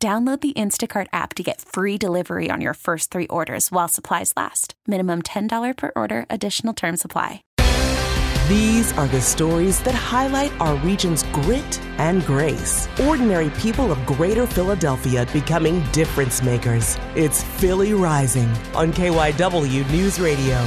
Download the Instacart app to get free delivery on your first three orders while supplies last. Minimum $10 per order, additional term supply. These are the stories that highlight our region's grit and grace. Ordinary people of greater Philadelphia becoming difference makers. It's Philly Rising on KYW News Radio.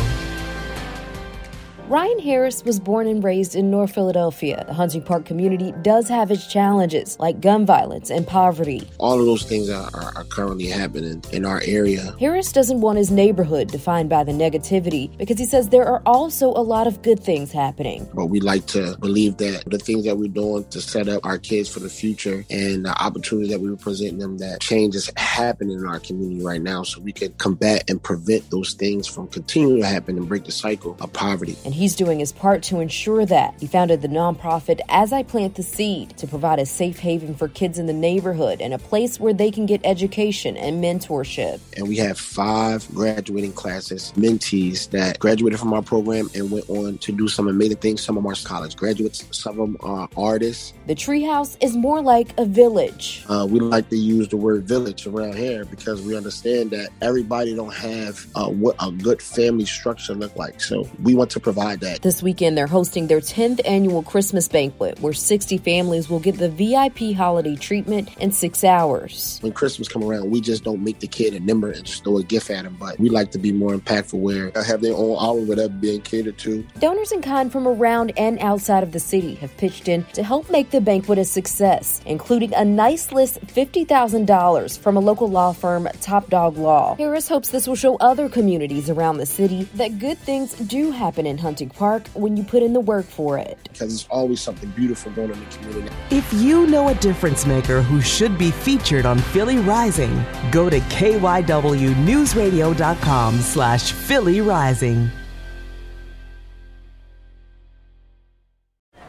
Ryan Harris was born and raised in North Philadelphia. The Hunting Park community does have its challenges, like gun violence and poverty. All of those things are, are, are, currently happening in our area. Harris doesn't want his neighborhood defined by the negativity because he says there are also a lot of good things happening. But we like to believe that the things that we're doing to set up our kids for the future and the opportunities that we are presenting them, that change is happening in our community right now so we can combat and prevent those things from continuing to happen and break the cycle of poverty. And he's doing his part to ensure that. He founded the nonprofit As I Plant the Seed to provide a safe haven for kids in the neighborhood and a place where they can get education and mentorship. And we have five graduating classes, mentees that graduated from our program and went on to do some amazing things. Some of them are college graduates, some of them are artists. The treehouse is more like a village. Uh, we like to use the word village around here because we understand that everybody don't have uh, what a good family structure look like. So we want to provide that. This weekend, they're hosting their 10th annual Christmas banquet where 60 families will get the VIP holiday treatment in six hours. When Christmas come around, we just don't make the kid a number and just throw a gift at him, but we like to be more impactful where I have their own hour without being catered to. Donors and kind from around and outside of the city have pitched in to help make the banquet a success, including a nice list $50,000 from a local law firm, Top Dog Law. Harris hopes this will show other communities around the city that good things do happen in Hunting Park when you put in the work for it. Because it's always something beautiful going on in the community. If you know a difference maker who should be featured on Philly Rising, go to kywnewsradio.com slash Philly Rising.